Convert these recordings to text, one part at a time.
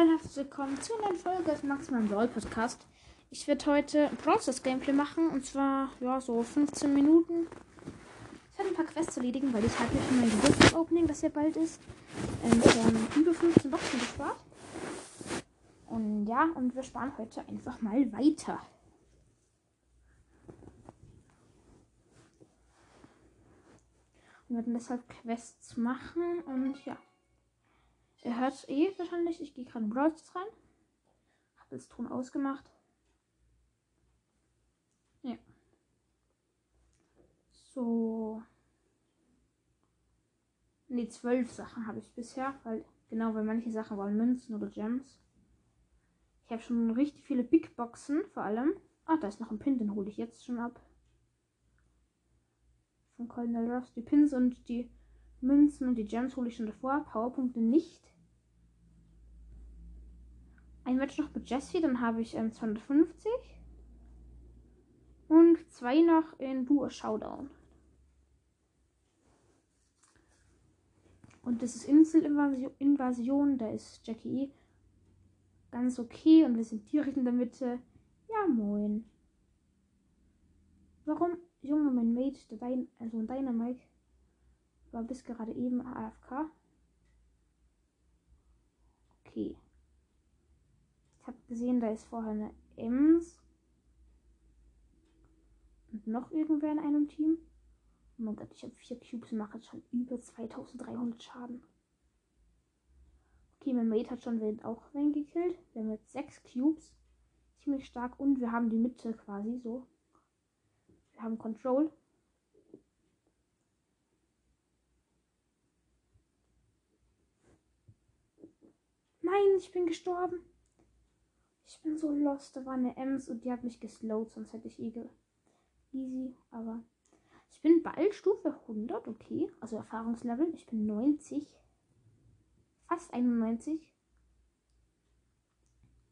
Hallo, willkommen zu einer Folge des Maximal Brawl Podcast. Ich werde heute Stars Gameplay machen und zwar ja so 15 Minuten. Ich habe ein paar Quests erledigen, weil ich halt nicht mein Geburtstag-Opening, das ja bald ist, ähm, schon über 15 Boxen gespart. Und ja, und wir sparen heute einfach mal weiter. Und werden deshalb Quests machen und ja. Ihr hört eh wahrscheinlich, ich gehe gerade in Brawl rein. Habe das Ton ausgemacht. Ja. So. Ne, zwölf Sachen habe ich bisher, weil genau, weil manche Sachen waren Münzen oder Gems. Ich habe schon richtig viele Big Boxen, vor allem. Ah, da ist noch ein Pin, den hole ich jetzt schon ab. Von Colonel Ruffs. Die Pins und die Münzen und die Gems hole ich schon davor. Powerpunkte nicht. Ein Match noch mit Jessie, dann habe ich ähm, 250. Und zwei noch in Duo Showdown. Und das ist Inselinvasion, da ist Jackie E ganz okay und wir sind direkt in der Mitte. Ja, moin. Warum, Junge, mein Mate, der Dein also Dynamite, war bis gerade eben AFK? Okay. Habe gesehen, da ist vorher eine Ems. Und noch irgendwer in einem Team. Oh mein Gott, ich habe vier Cubes mache jetzt schon über 2300 Schaden. Okay, mein Mate hat schon auch wen gekillt. Wir haben jetzt sechs Cubes. Ziemlich stark. Und wir haben die Mitte quasi so. Wir haben Control. Nein, ich bin gestorben. Ich bin so lost. Da war eine Ems und die hat mich geslowt, sonst hätte ich eh easy. Aber ich bin bald Stufe 100, okay. Also Erfahrungslevel. Ich bin 90. Fast 91.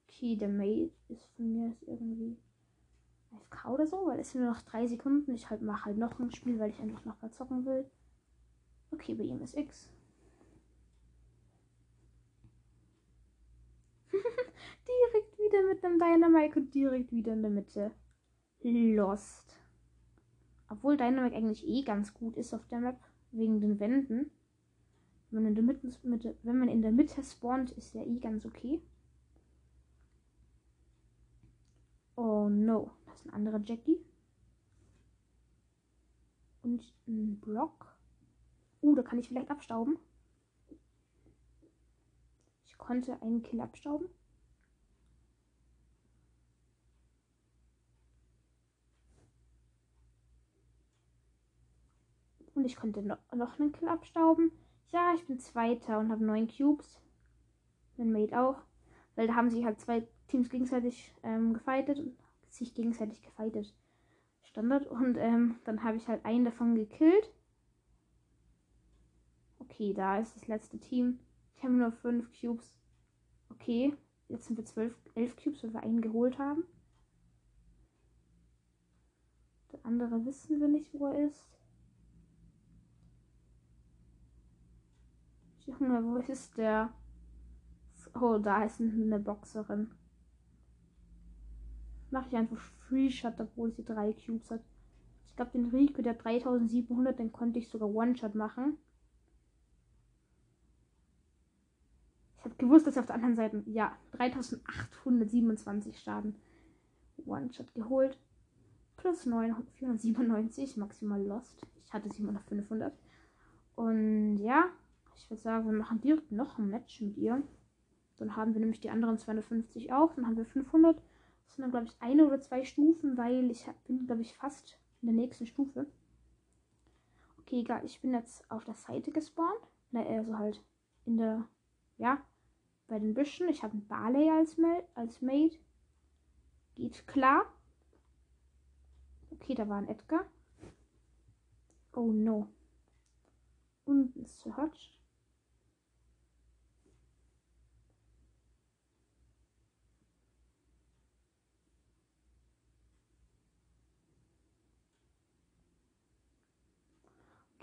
Okay, der Mate ist von mir ist irgendwie FK oder so, weil es sind nur noch 3 Sekunden. Ich halt mache halt noch ein Spiel, weil ich einfach noch mal zocken will. Okay, bei ihm ist X. direkt wieder mit einem Dynamite und direkt wieder in der Mitte. Lost. Obwohl Dynamite eigentlich eh ganz gut ist auf der Map, wegen den Wänden. Wenn man in der Mitte, wenn man in der Mitte spawnt, ist der eh ganz okay. Oh no, das ist ein anderer Jackie. Und ein Block. Uh, da kann ich vielleicht abstauben. Ich konnte einen Kill abstauben. Und ich konnte no noch einen Kill abstauben. Ja, ich bin Zweiter und habe neun Cubes. Mein Mate auch. Weil da haben sich halt zwei Teams gegenseitig ähm, gefightet und sich gegenseitig gefightet. Standard. Und ähm, dann habe ich halt einen davon gekillt. Okay, da ist das letzte Team. Ich habe nur fünf Cubes. Okay, jetzt sind wir zwölf, elf Cubes, weil wir einen geholt haben. Der andere wissen wir nicht, wo er ist. Junge, wo ist der? Oh, da ist eine Boxerin. Mache ich einfach Free Shot, obwohl sie drei Cubes hat. Ich glaube, den Rico, der 3700, den konnte ich sogar One-Shot machen. Ich habe gewusst, dass er auf der anderen Seite, ja, 3827 Schaden. One-Shot geholt. Plus 997, maximal Lost. Ich hatte 700, 500. Und ja, ich würde sagen, wir machen direkt noch ein Match mit ihr. Dann haben wir nämlich die anderen 250 auch. Dann haben wir 500. Das sind dann, glaube ich, eine oder zwei Stufen, weil ich bin, glaube ich, fast in der nächsten Stufe. Okay, egal. Ich bin jetzt auf der Seite gespawnt. Na, also halt in der, ja, bei den Büschen. Ich habe einen Barley als, Ma als Mate. Geht klar. Okay, da war ein Edgar. Oh no. Und ein Search.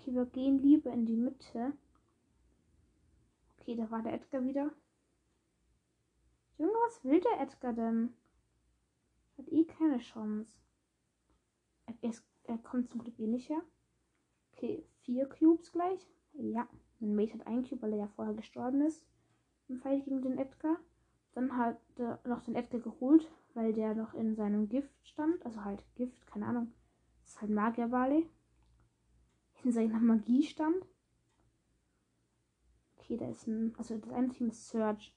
Okay, wir gehen lieber in die Mitte. Okay, da war der Edgar wieder. Junge, was will der Edgar denn? Hat eh keine Chance. Er, er, er kommt zum Glück eh nicht her. Okay, vier Cubes gleich. Ja, mein Mate hat einen Cube, weil er ja vorher gestorben ist. Im Fight gegen den Edgar. Dann hat er noch den Edgar geholt, weil der noch in seinem Gift stand. Also halt Gift, keine Ahnung. Das ist halt Magierbale. In seiner Magie stand. Okay, da ist ein. Also das eine Team ist Search.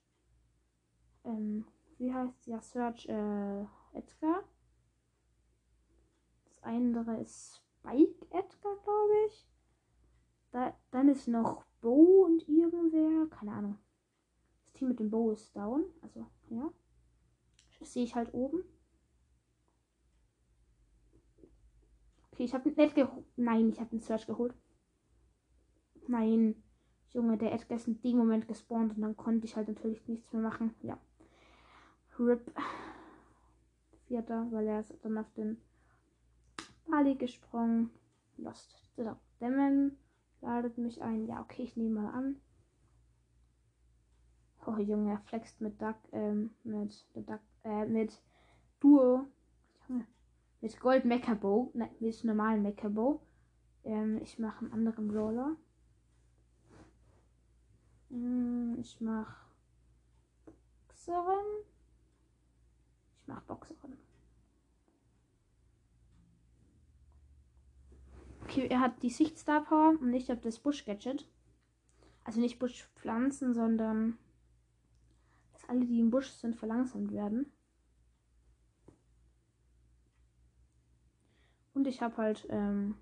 Ähm, wie heißt ja Search äh, Edgar. Das andere ist Spike Edgar, glaube ich. Da, dann ist noch Bo und irgendwer. Keine Ahnung. Das Team mit dem Bo ist down. Also, ja. Das sehe ich halt oben. Okay, ich habe nicht geholt. Nein, ich habe den Search geholt. Nein. Junge, der Edgar ist in dem Moment gespawnt und dann konnte ich halt natürlich nichts mehr machen. Ja. RIP. Vierter, weil er ist dann auf den Bali gesprungen. Lost. So, Demon ladet mich ein. Ja, okay, ich nehme mal an. Oh Junge, er flext mit Duck, ähm, mit der Duck, äh, mit Duo. Mit Gold Mechabo. Nein, mit normalen Mechabo. Ähm, ich mache einen anderen Brawler. Hm, ich mach Boxerin. Ich mach Boxerin. Okay, er hat die Sicht Star Power und ich habe das Busch Gadget. Also nicht Busch Pflanzen, sondern dass alle, die im Busch sind, verlangsamt werden. Und ich habe halt ähm,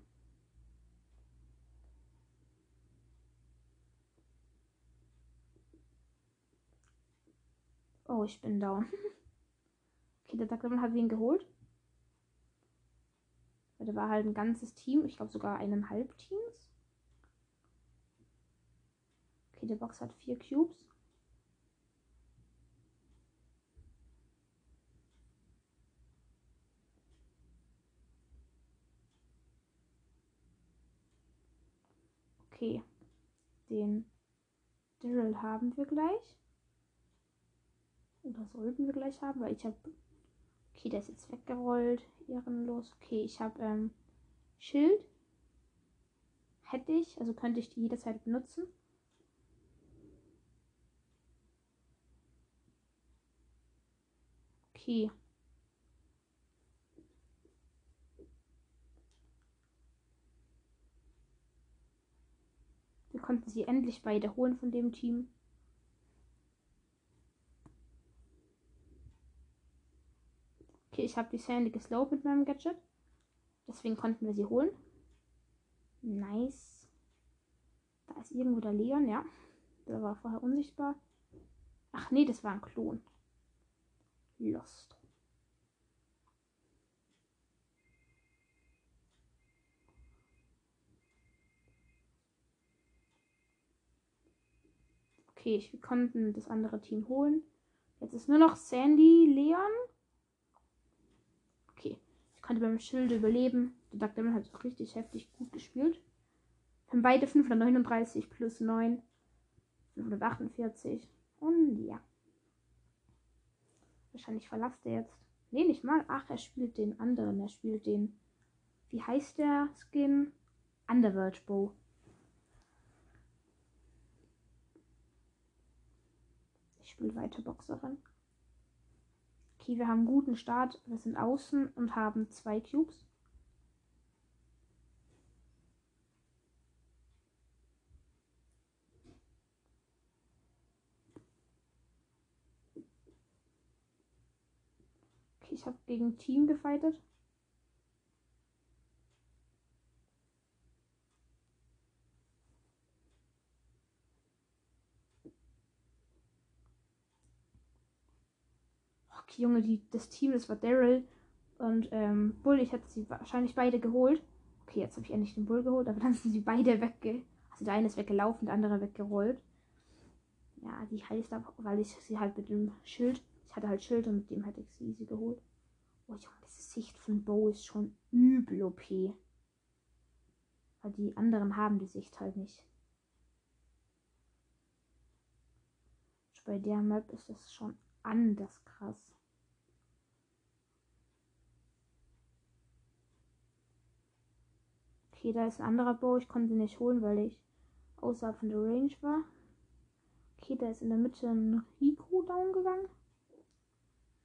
Oh, ich bin down. okay, der Duckleman hat wen geholt. Da war halt ein ganzes Team. Ich glaube sogar eineinhalb Teams. Okay, der Box hat vier Cubes. Okay. Den Daryl haben wir gleich. Oder sollten wir gleich haben, weil ich habe. Okay, der ist jetzt weggerollt. Ehrenlos. Okay, ich habe ähm, Schild. Hätte ich, also könnte ich die jederzeit benutzen. Okay. Konnten sie endlich beide holen von dem Team. Okay, ich habe die Sandy geslowt mit meinem Gadget. Deswegen konnten wir sie holen. Nice. Da ist irgendwo der Leon, ja. Der war vorher unsichtbar. Ach nee, das war ein Klon. Lost. Okay, wir konnten das andere Team holen. Jetzt ist nur noch Sandy, Leon konnte beim Schilde überleben. Der Duck Demon hat richtig heftig gut gespielt. Haben beide 539 plus 9. 548. Und ja. Wahrscheinlich verlasst er jetzt. Nee, nicht mal. Ach, er spielt den anderen. Er spielt den. Wie heißt der Skin? Underworld Bow. Weiter Boxerin. Okay, wir haben einen guten Start. Wir sind außen und haben zwei Cubes. Okay, ich habe gegen Team gefightet. Junge, die, das Team, das war Daryl und ähm, Bull. Ich hätte sie wahrscheinlich beide geholt. Okay, jetzt habe ich endlich den Bull geholt, aber dann sind sie beide wegge... Also der eine ist weggelaufen, der andere weggerollt. Ja, die heißt aber, weil ich sie halt mit dem Schild... Ich hatte halt Schild und mit dem hätte ich sie easy geholt. Oh Junge, diese Sicht von Bo ist schon übel OP. Weil die anderen haben die Sicht halt nicht. Bei der Map ist das schon anders krass. Okay, da ist ein anderer Bow. Ich konnte ihn nicht holen, weil ich außerhalb von der Range war. Okay, da ist in der Mitte ein Rico down gegangen.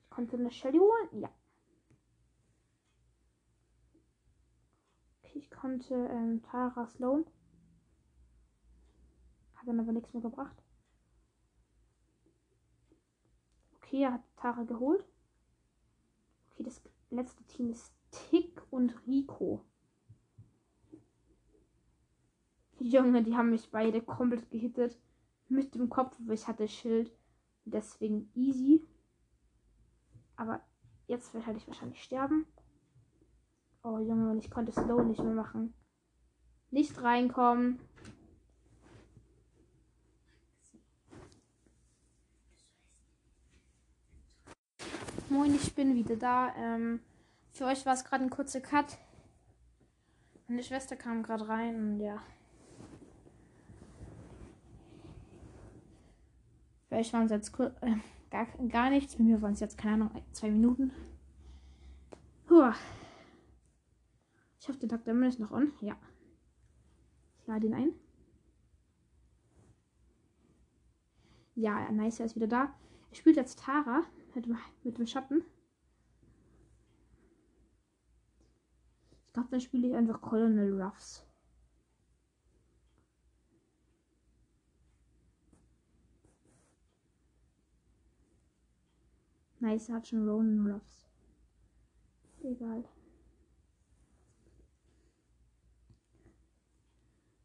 Ich konnte eine Shelly holen. Ja. Okay, ich konnte ähm, Tara Sloan. Hat dann aber nichts mehr gebracht. Okay, er hat Tara geholt. Okay, das letzte Team ist Tick und Rico. Junge, die haben mich beide komplett gehittet. Mit dem Kopf, aber ich hatte Schild. Deswegen easy. Aber jetzt werde ich wahrscheinlich sterben. Oh Junge, ich konnte Slow nicht mehr machen. Nicht reinkommen. Moin, ich bin wieder da. Ähm, für euch war es gerade ein kurzer Cut. Meine Schwester kam gerade rein und ja. Für euch waren es jetzt äh, gar, gar nichts. Bei mir waren es jetzt, keine Ahnung, zwei Minuten. Puh. Ich hoffe, der Tag der ist noch on. Ja. Ich lade ihn ein. Ja, nice, er ist wieder da. Er spielt jetzt Tara mit, mit dem Schatten. Ich glaube, dann spiele ich einfach Colonel Ruffs. Nice, hat schon Ronan Ruffs. Egal.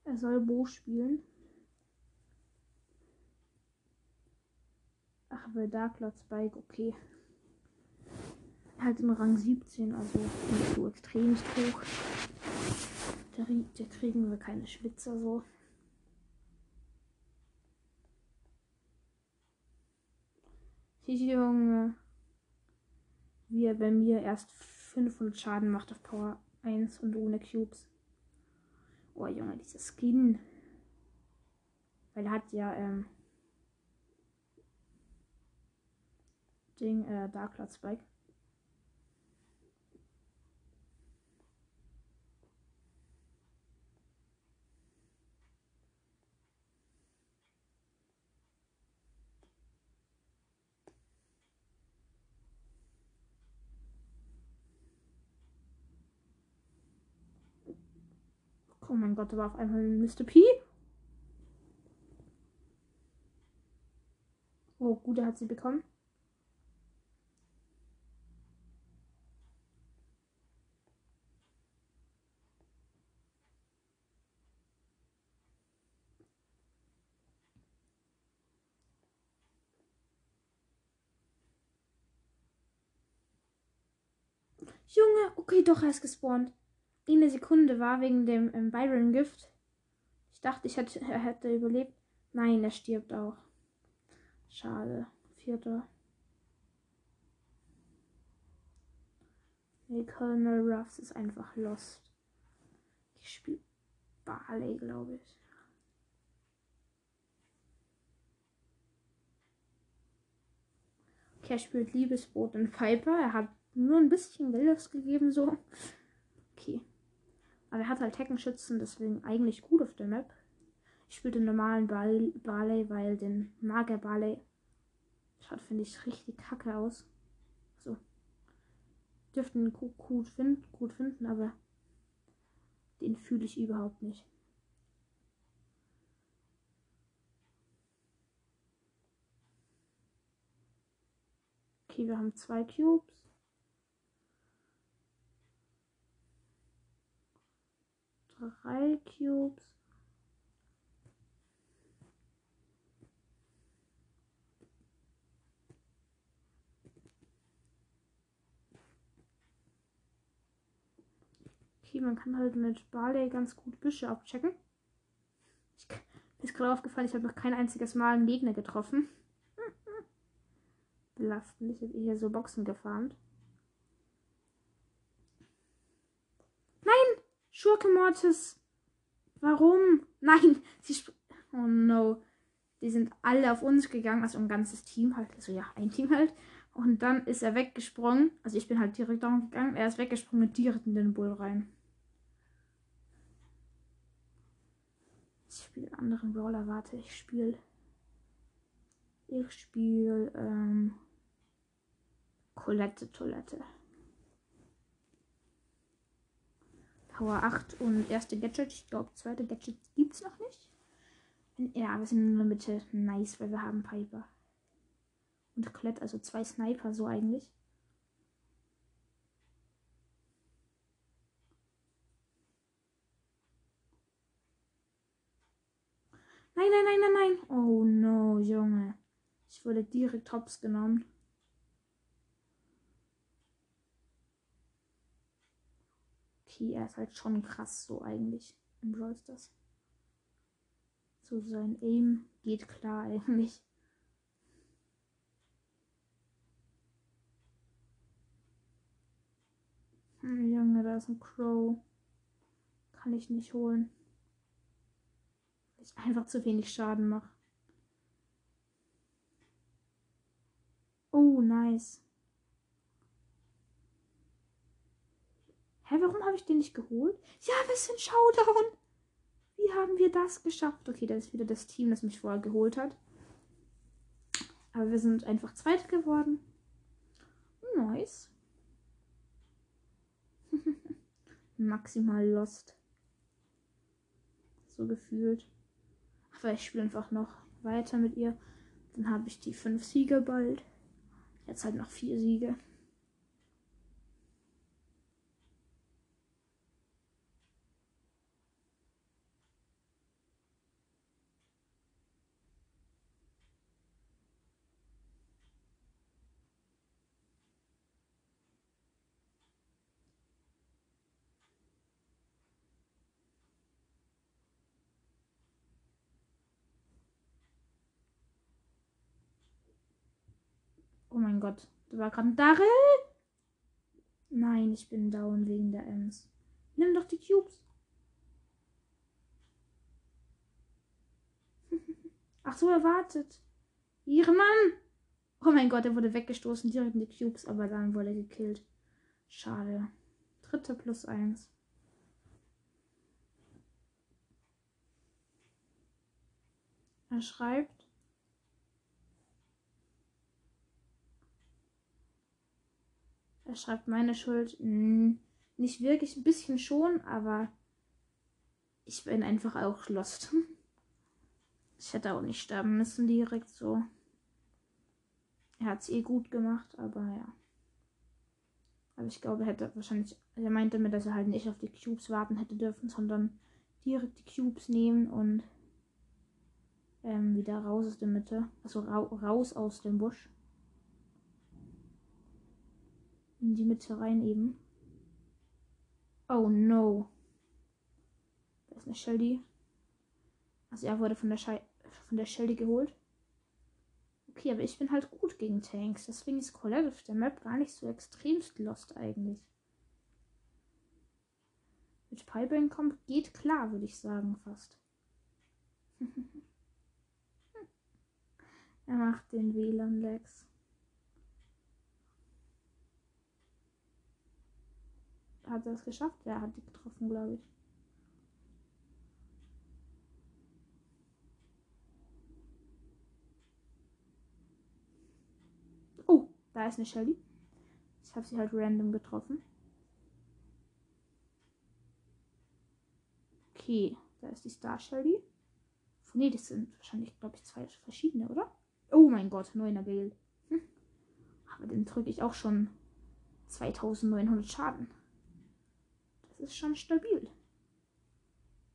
Er soll Bo spielen. Ach, bei Dark Lord Spike, okay. Halt im Rang 17, also nicht so extrem hoch. Da, da kriegen wir keine Schwitzer so. Junge. Wie er bei mir erst 500 Schaden macht auf Power 1 und ohne Cubes. Oh Junge, dieser Skin. Weil er hat ja ähm, Ding, äh, Dark Lord Spike. Oh mein Gott, da war auf einmal ein Mr. P. Oh, gut, er hat sie bekommen. Junge, okay, doch, er ist gespawnt. Eine Sekunde war wegen dem ähm, Byron-Gift. Ich dachte, ich hätte, er hätte überlebt. Nein, er stirbt auch. Schade. Vierter. Nee, Colonel Ruffs ist einfach lost. Ich spiele Barley, glaube ich. Okay, er spielt Liebesboot und Piper. Er hat nur ein bisschen Geld ausgegeben, so. Okay. Aber er hat halt Heckenschützen, deswegen eigentlich gut auf der Map. Ich spiele den normalen Barley, weil den Mager Barley schaut, finde ich, richtig kacke aus. So. Dürften ihn gut, gut, find, gut finden, aber den fühle ich überhaupt nicht. Okay, wir haben zwei Cubes. Drei Cubes. Okay, man kann halt mit Barley ganz gut Büsche abchecken. Ich, mir ist gerade aufgefallen, ich habe noch kein einziges Mal einen Gegner getroffen. Belastend. Ich habe hier so Boxen gefarmt. Schurke Mortis. Warum? Nein, sie Oh no. Die sind alle auf uns gegangen, also ein ganzes Team halt. Also ja, ein Team halt. Und dann ist er weggesprungen. Also ich bin halt direkt down gegangen. Er ist weggesprungen und direkt in den Bull rein. Ich spiele einen anderen Brawler. Warte, ich spiele. Ich spiele ähm, Colette Toilette. Power 8 und erste Gadget. Ich glaube, zweite Gadget gibt es noch nicht. Ja, wir sind in der Mitte. Nice, weil wir haben Piper. Und Colette, also zwei Sniper, so eigentlich. Nein, nein, nein, nein, nein. Oh no, Junge. Ich wurde direkt hops genommen. Okay, er ist halt schon krass so eigentlich im Brawl Stars. So sein Aim geht klar eigentlich. Hm, Junge, da ist ein Crow. Kann ich nicht holen. Weil ich einfach zu wenig Schaden mache. Oh, nice. Hä, warum habe ich den nicht geholt? Ja, wir sind Showdown. Wie haben wir das geschafft? Okay, da ist wieder das Team, das mich vorher geholt hat. Aber wir sind einfach Zweite geworden. Nice. Maximal lost. So gefühlt. Aber ich spiele einfach noch weiter mit ihr. Dann habe ich die fünf Siege bald. Jetzt halt noch vier Siege. Oh mein Gott. Da war gerade ein Darrell. Nein, ich bin down wegen der Ems. Nimm doch die Cubes. Ach so, er wartet. Ihre Mann. Oh mein Gott, er wurde weggestoßen, direkt in die Cubes, aber dann wurde er gekillt. Schade. Dritter plus eins. Er schreibt. Er schreibt meine Schuld. Hm, nicht wirklich, ein bisschen schon, aber ich bin einfach auch lost. Ich hätte auch nicht sterben müssen direkt so. Er hat es eh gut gemacht, aber ja. Aber ich glaube, er hätte wahrscheinlich. Er meinte mir, dass er halt nicht auf die Cubes warten hätte dürfen, sondern direkt die Cubes nehmen und ähm, wieder raus aus der Mitte. Also ra raus aus dem Busch. In die Mitte rein eben. Oh no. Da ist eine Shelly. Also er wurde von der, Schei von der Shelly geholt. Okay, aber ich bin halt gut gegen Tanks. Deswegen ist Colette auf der Map gar nicht so extremst lost eigentlich. Mit Pipeline kommt, geht klar, würde ich sagen, fast. er macht den WLAN-Lex. Hat er es geschafft? Ja, hat die getroffen, glaube ich. Oh, da ist eine Shelly. Ich habe sie halt random getroffen. Okay, da ist die Star Shelly. Nee, das sind wahrscheinlich, glaube ich, zwei verschiedene, oder? Oh mein Gott, neuner Gale. Hm. Aber den drücke ich auch schon 2900 Schaden. Das ist schon stabil.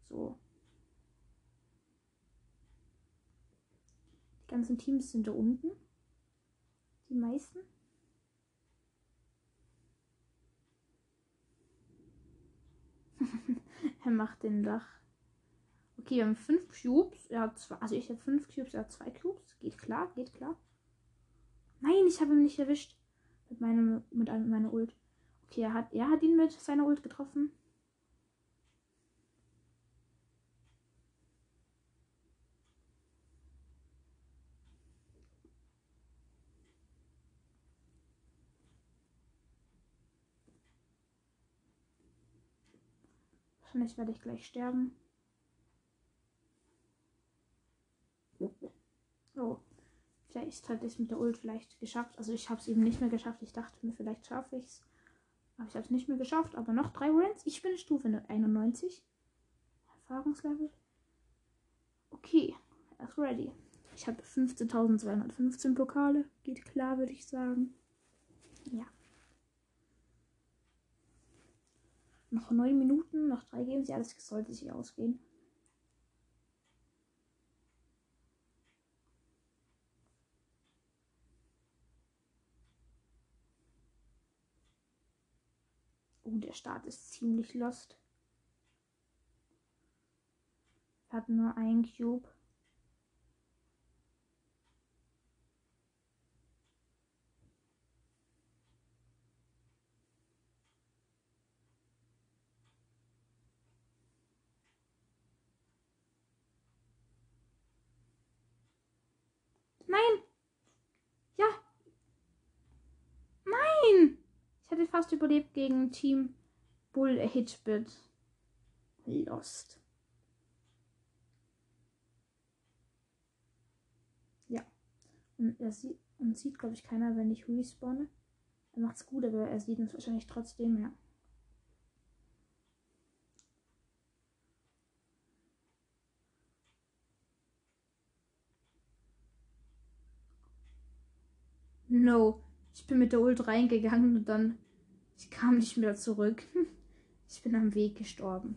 So. Die ganzen Teams sind da unten. Die meisten. er macht den Dach. Okay, wir haben fünf Cubes. Er hat zwei, also ich habe fünf Cubes, er hat zwei Cubes. Geht klar, geht klar. Nein, ich habe ihn nicht erwischt. Mit meinem, mit einem, meiner Ult. Okay, er hat, er hat ihn mit seiner Ult getroffen. Wahrscheinlich werde ich gleich sterben. Oh. Vielleicht hatte ich es mit der Ult vielleicht geschafft. Also ich habe es eben nicht mehr geschafft. Ich dachte mir, vielleicht schaffe ich es. Aber ich habe es nicht mehr geschafft. Aber noch drei Runs. Ich bin Stufe 91. Erfahrungslevel. Okay. Er ist ready. Ich habe 15.215 Pokale. Geht klar, würde ich sagen. Ja. Noch neun Minuten, noch drei Games. Ja, das sollte sich ausgehen. Oh, der Start ist ziemlich lost. Hat nur ein Cube. Nein! Ja! Nein! Ich hätte fast überlebt gegen Team Bull Hitbit. Lost. Ja. Und er sieht, und sieht, glaube ich, keiner, wenn ich respawne. Er macht's gut, aber er sieht uns wahrscheinlich trotzdem, ja. No. Ich bin mit der Ult reingegangen und dann. Ich kam nicht mehr zurück. Ich bin am Weg gestorben.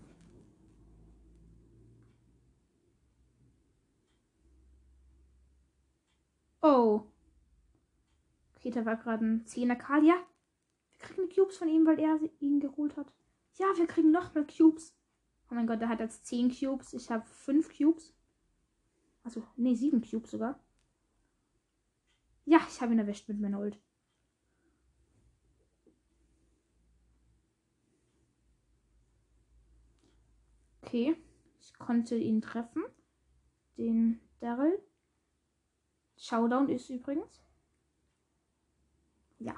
Oh. Okay, da war gerade ein 10er Karl. Ja. Wir kriegen Cubes von ihm, weil er ihn geholt hat. Ja, wir kriegen noch mehr Cubes. Oh mein Gott, der hat jetzt 10 Cubes. Ich habe 5 Cubes. Also, nee, 7 Cubes sogar. Ja, ich habe ihn erwischt mit meiner Ult. Okay, ich konnte ihn treffen. Den Daryl. Showdown ist übrigens. Ja.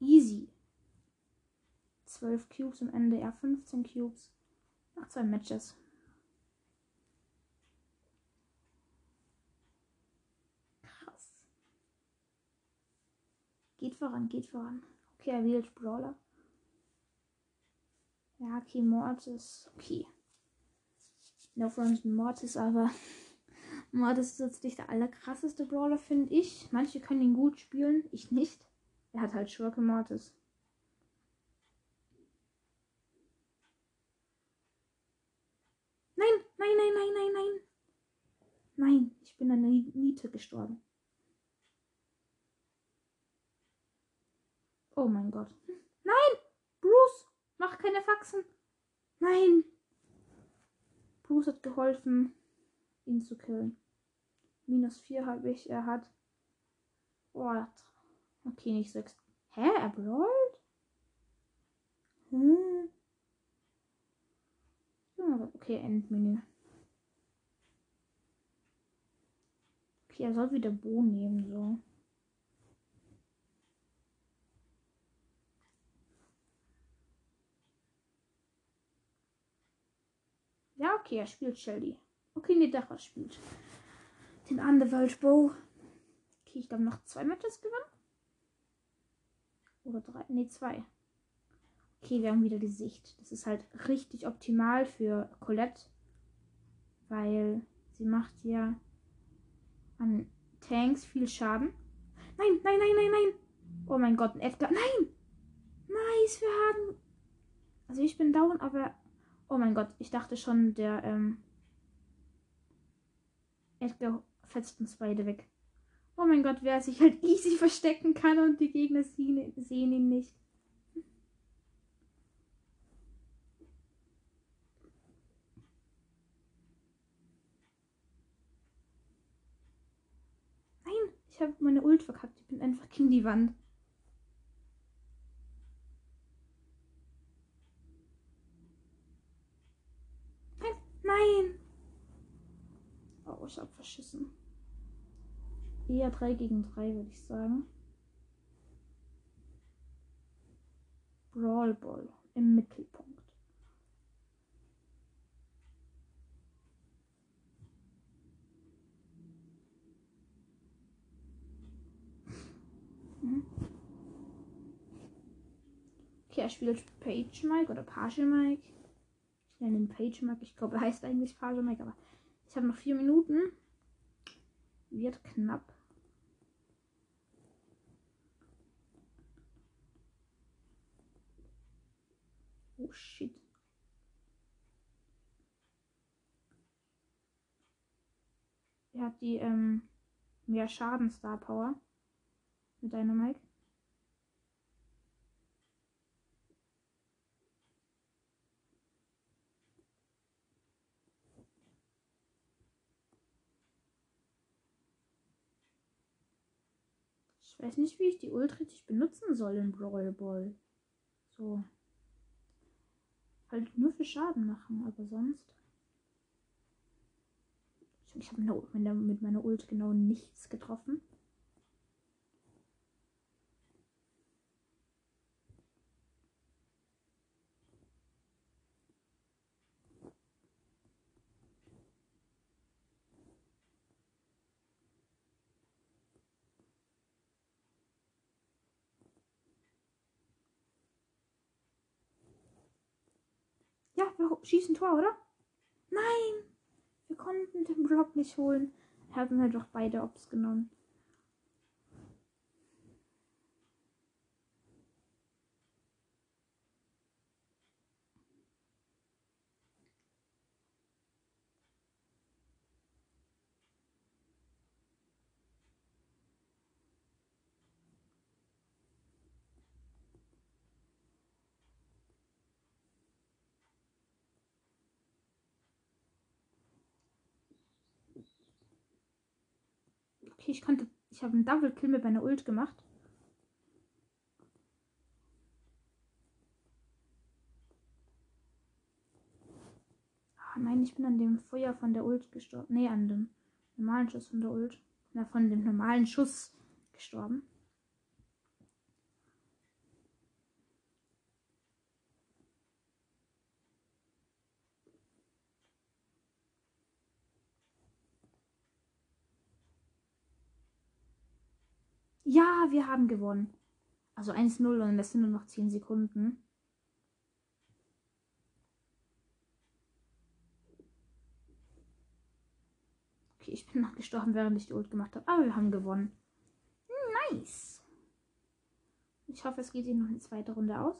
Easy. 12 Cubes am Ende, er 15 Cubes. Nach zwei Matches. Geht voran, geht voran. Okay, er wählt Brawler. Ja, okay, Mortis. Okay. No Front Mortis, aber Mortis ist jetzt nicht der allerkrasseste Brawler, finde ich. Manche können ihn gut spielen, ich nicht. Er hat halt Schurke Mortis. Nein, nein, nein, nein, nein, nein. Nein, ich bin an der Niete gestorben. Oh mein Gott. Nein! Bruce! Mach keine Faxen! Nein! Bruce hat geholfen, ihn zu killen. Minus 4 habe ich. Er hat. Oh, okay, nicht 6. Hä? Er brawlt? Hm. Okay, Endmenü. Okay, er soll wieder Bo nehmen, so. Ja, okay, er spielt Shelly. Okay, nee, er spielt den Underworld Bow. Okay, ich glaube noch zwei Matches gewinnen. Oder drei. Nee, zwei. Okay, wir haben wieder die Sicht. Das ist halt richtig optimal für Colette. Weil sie macht ja an Tanks viel Schaden. Nein, nein, nein, nein, nein. Oh mein Gott, ein Edgar. Nein! Nice, wir haben. Also ich bin down, aber Oh mein Gott, ich dachte schon, der ähm, Edgar fetzt uns beide weg. Oh mein Gott, wer sich halt easy verstecken kann und die Gegner sehen, sehen ihn nicht. Nein, ich habe meine Ult verkackt. Ich bin einfach gegen die Wand. Nein! Oh, ich hab verschissen. Eher 3 gegen 3, würde ich sagen. Brawl Ball im Mittelpunkt. Hm. Okay, er spielt Page Mike oder Page Mike. Ihn Page Mike. Ich glaube, er heißt eigentlich Page Mike, aber ich habe noch vier Minuten. Wird knapp. Oh shit. Er hat die ähm, mehr Schaden Star Power mit Dynamite. Ich weiß nicht, wie ich die Ult richtig benutzen soll in Brawl Ball. So. Halt nur für Schaden machen, aber sonst. Ich habe mit meiner Ult genau nichts getroffen. Ja, wir schießen Tor, oder? Nein! Wir konnten den Block nicht holen. Wir haben halt doch beide Ops genommen. Okay, ich konnte. Ich habe einen Double Kill mit meiner Ult gemacht. Ach nein, ich bin an dem Feuer von der Ult gestorben. Nee, an dem normalen Schuss von der Ult. Na, von dem normalen Schuss gestorben. Ja, wir haben gewonnen. Also 1-0 und das sind nur noch 10 Sekunden. Okay, ich bin noch gestorben, während ich die Ult gemacht habe. Aber wir haben gewonnen. Nice. Ich hoffe, es geht ihnen noch eine zweite Runde aus.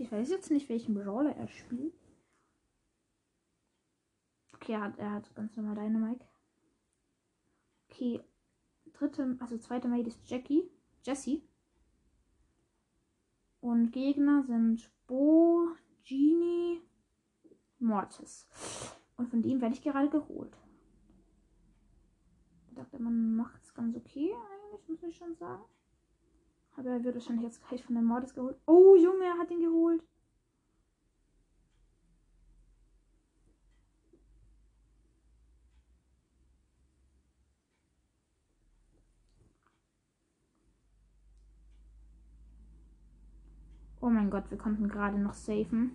Ich weiß jetzt nicht, welchen Brawler er spielt. Okay, er hat, er hat ganz normal Dynamite. Okay, dritte, also zweite Mate ist Jackie, Jessie. Und Gegner sind Bo, Genie, Mortis. Und von dem werde ich gerade geholt. Ich dachte, man macht es ganz okay, eigentlich, muss ich schon sagen. Aber er wird wahrscheinlich jetzt gleich von der Mordes geholt. Oh, Junge, er hat ihn geholt. Oh mein Gott, wir konnten gerade noch safen.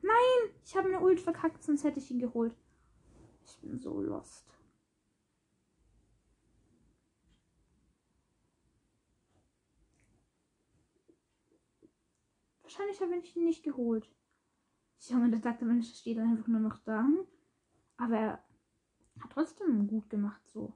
Nein, ich habe eine Ult verkackt, sonst hätte ich ihn geholt. Bin so lost. Wahrscheinlich habe ich ihn nicht geholt. Junge, der sagte, Mensch, steht einfach nur noch da. Aber er hat trotzdem gut gemacht so.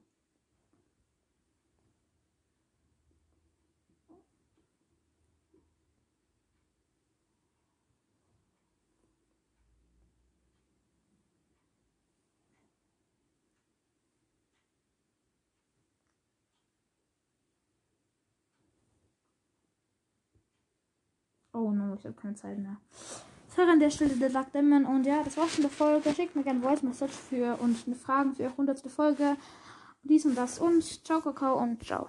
Oh no, ich habe keine Zeit mehr. Sorry an der Stelle der Dark Demon. Und ja, das war's von der Folge. Schickt mir gerne Voice Message für und eine Fragen für eure hundertste Folge. Dies und das und ciao, Kakao und ciao.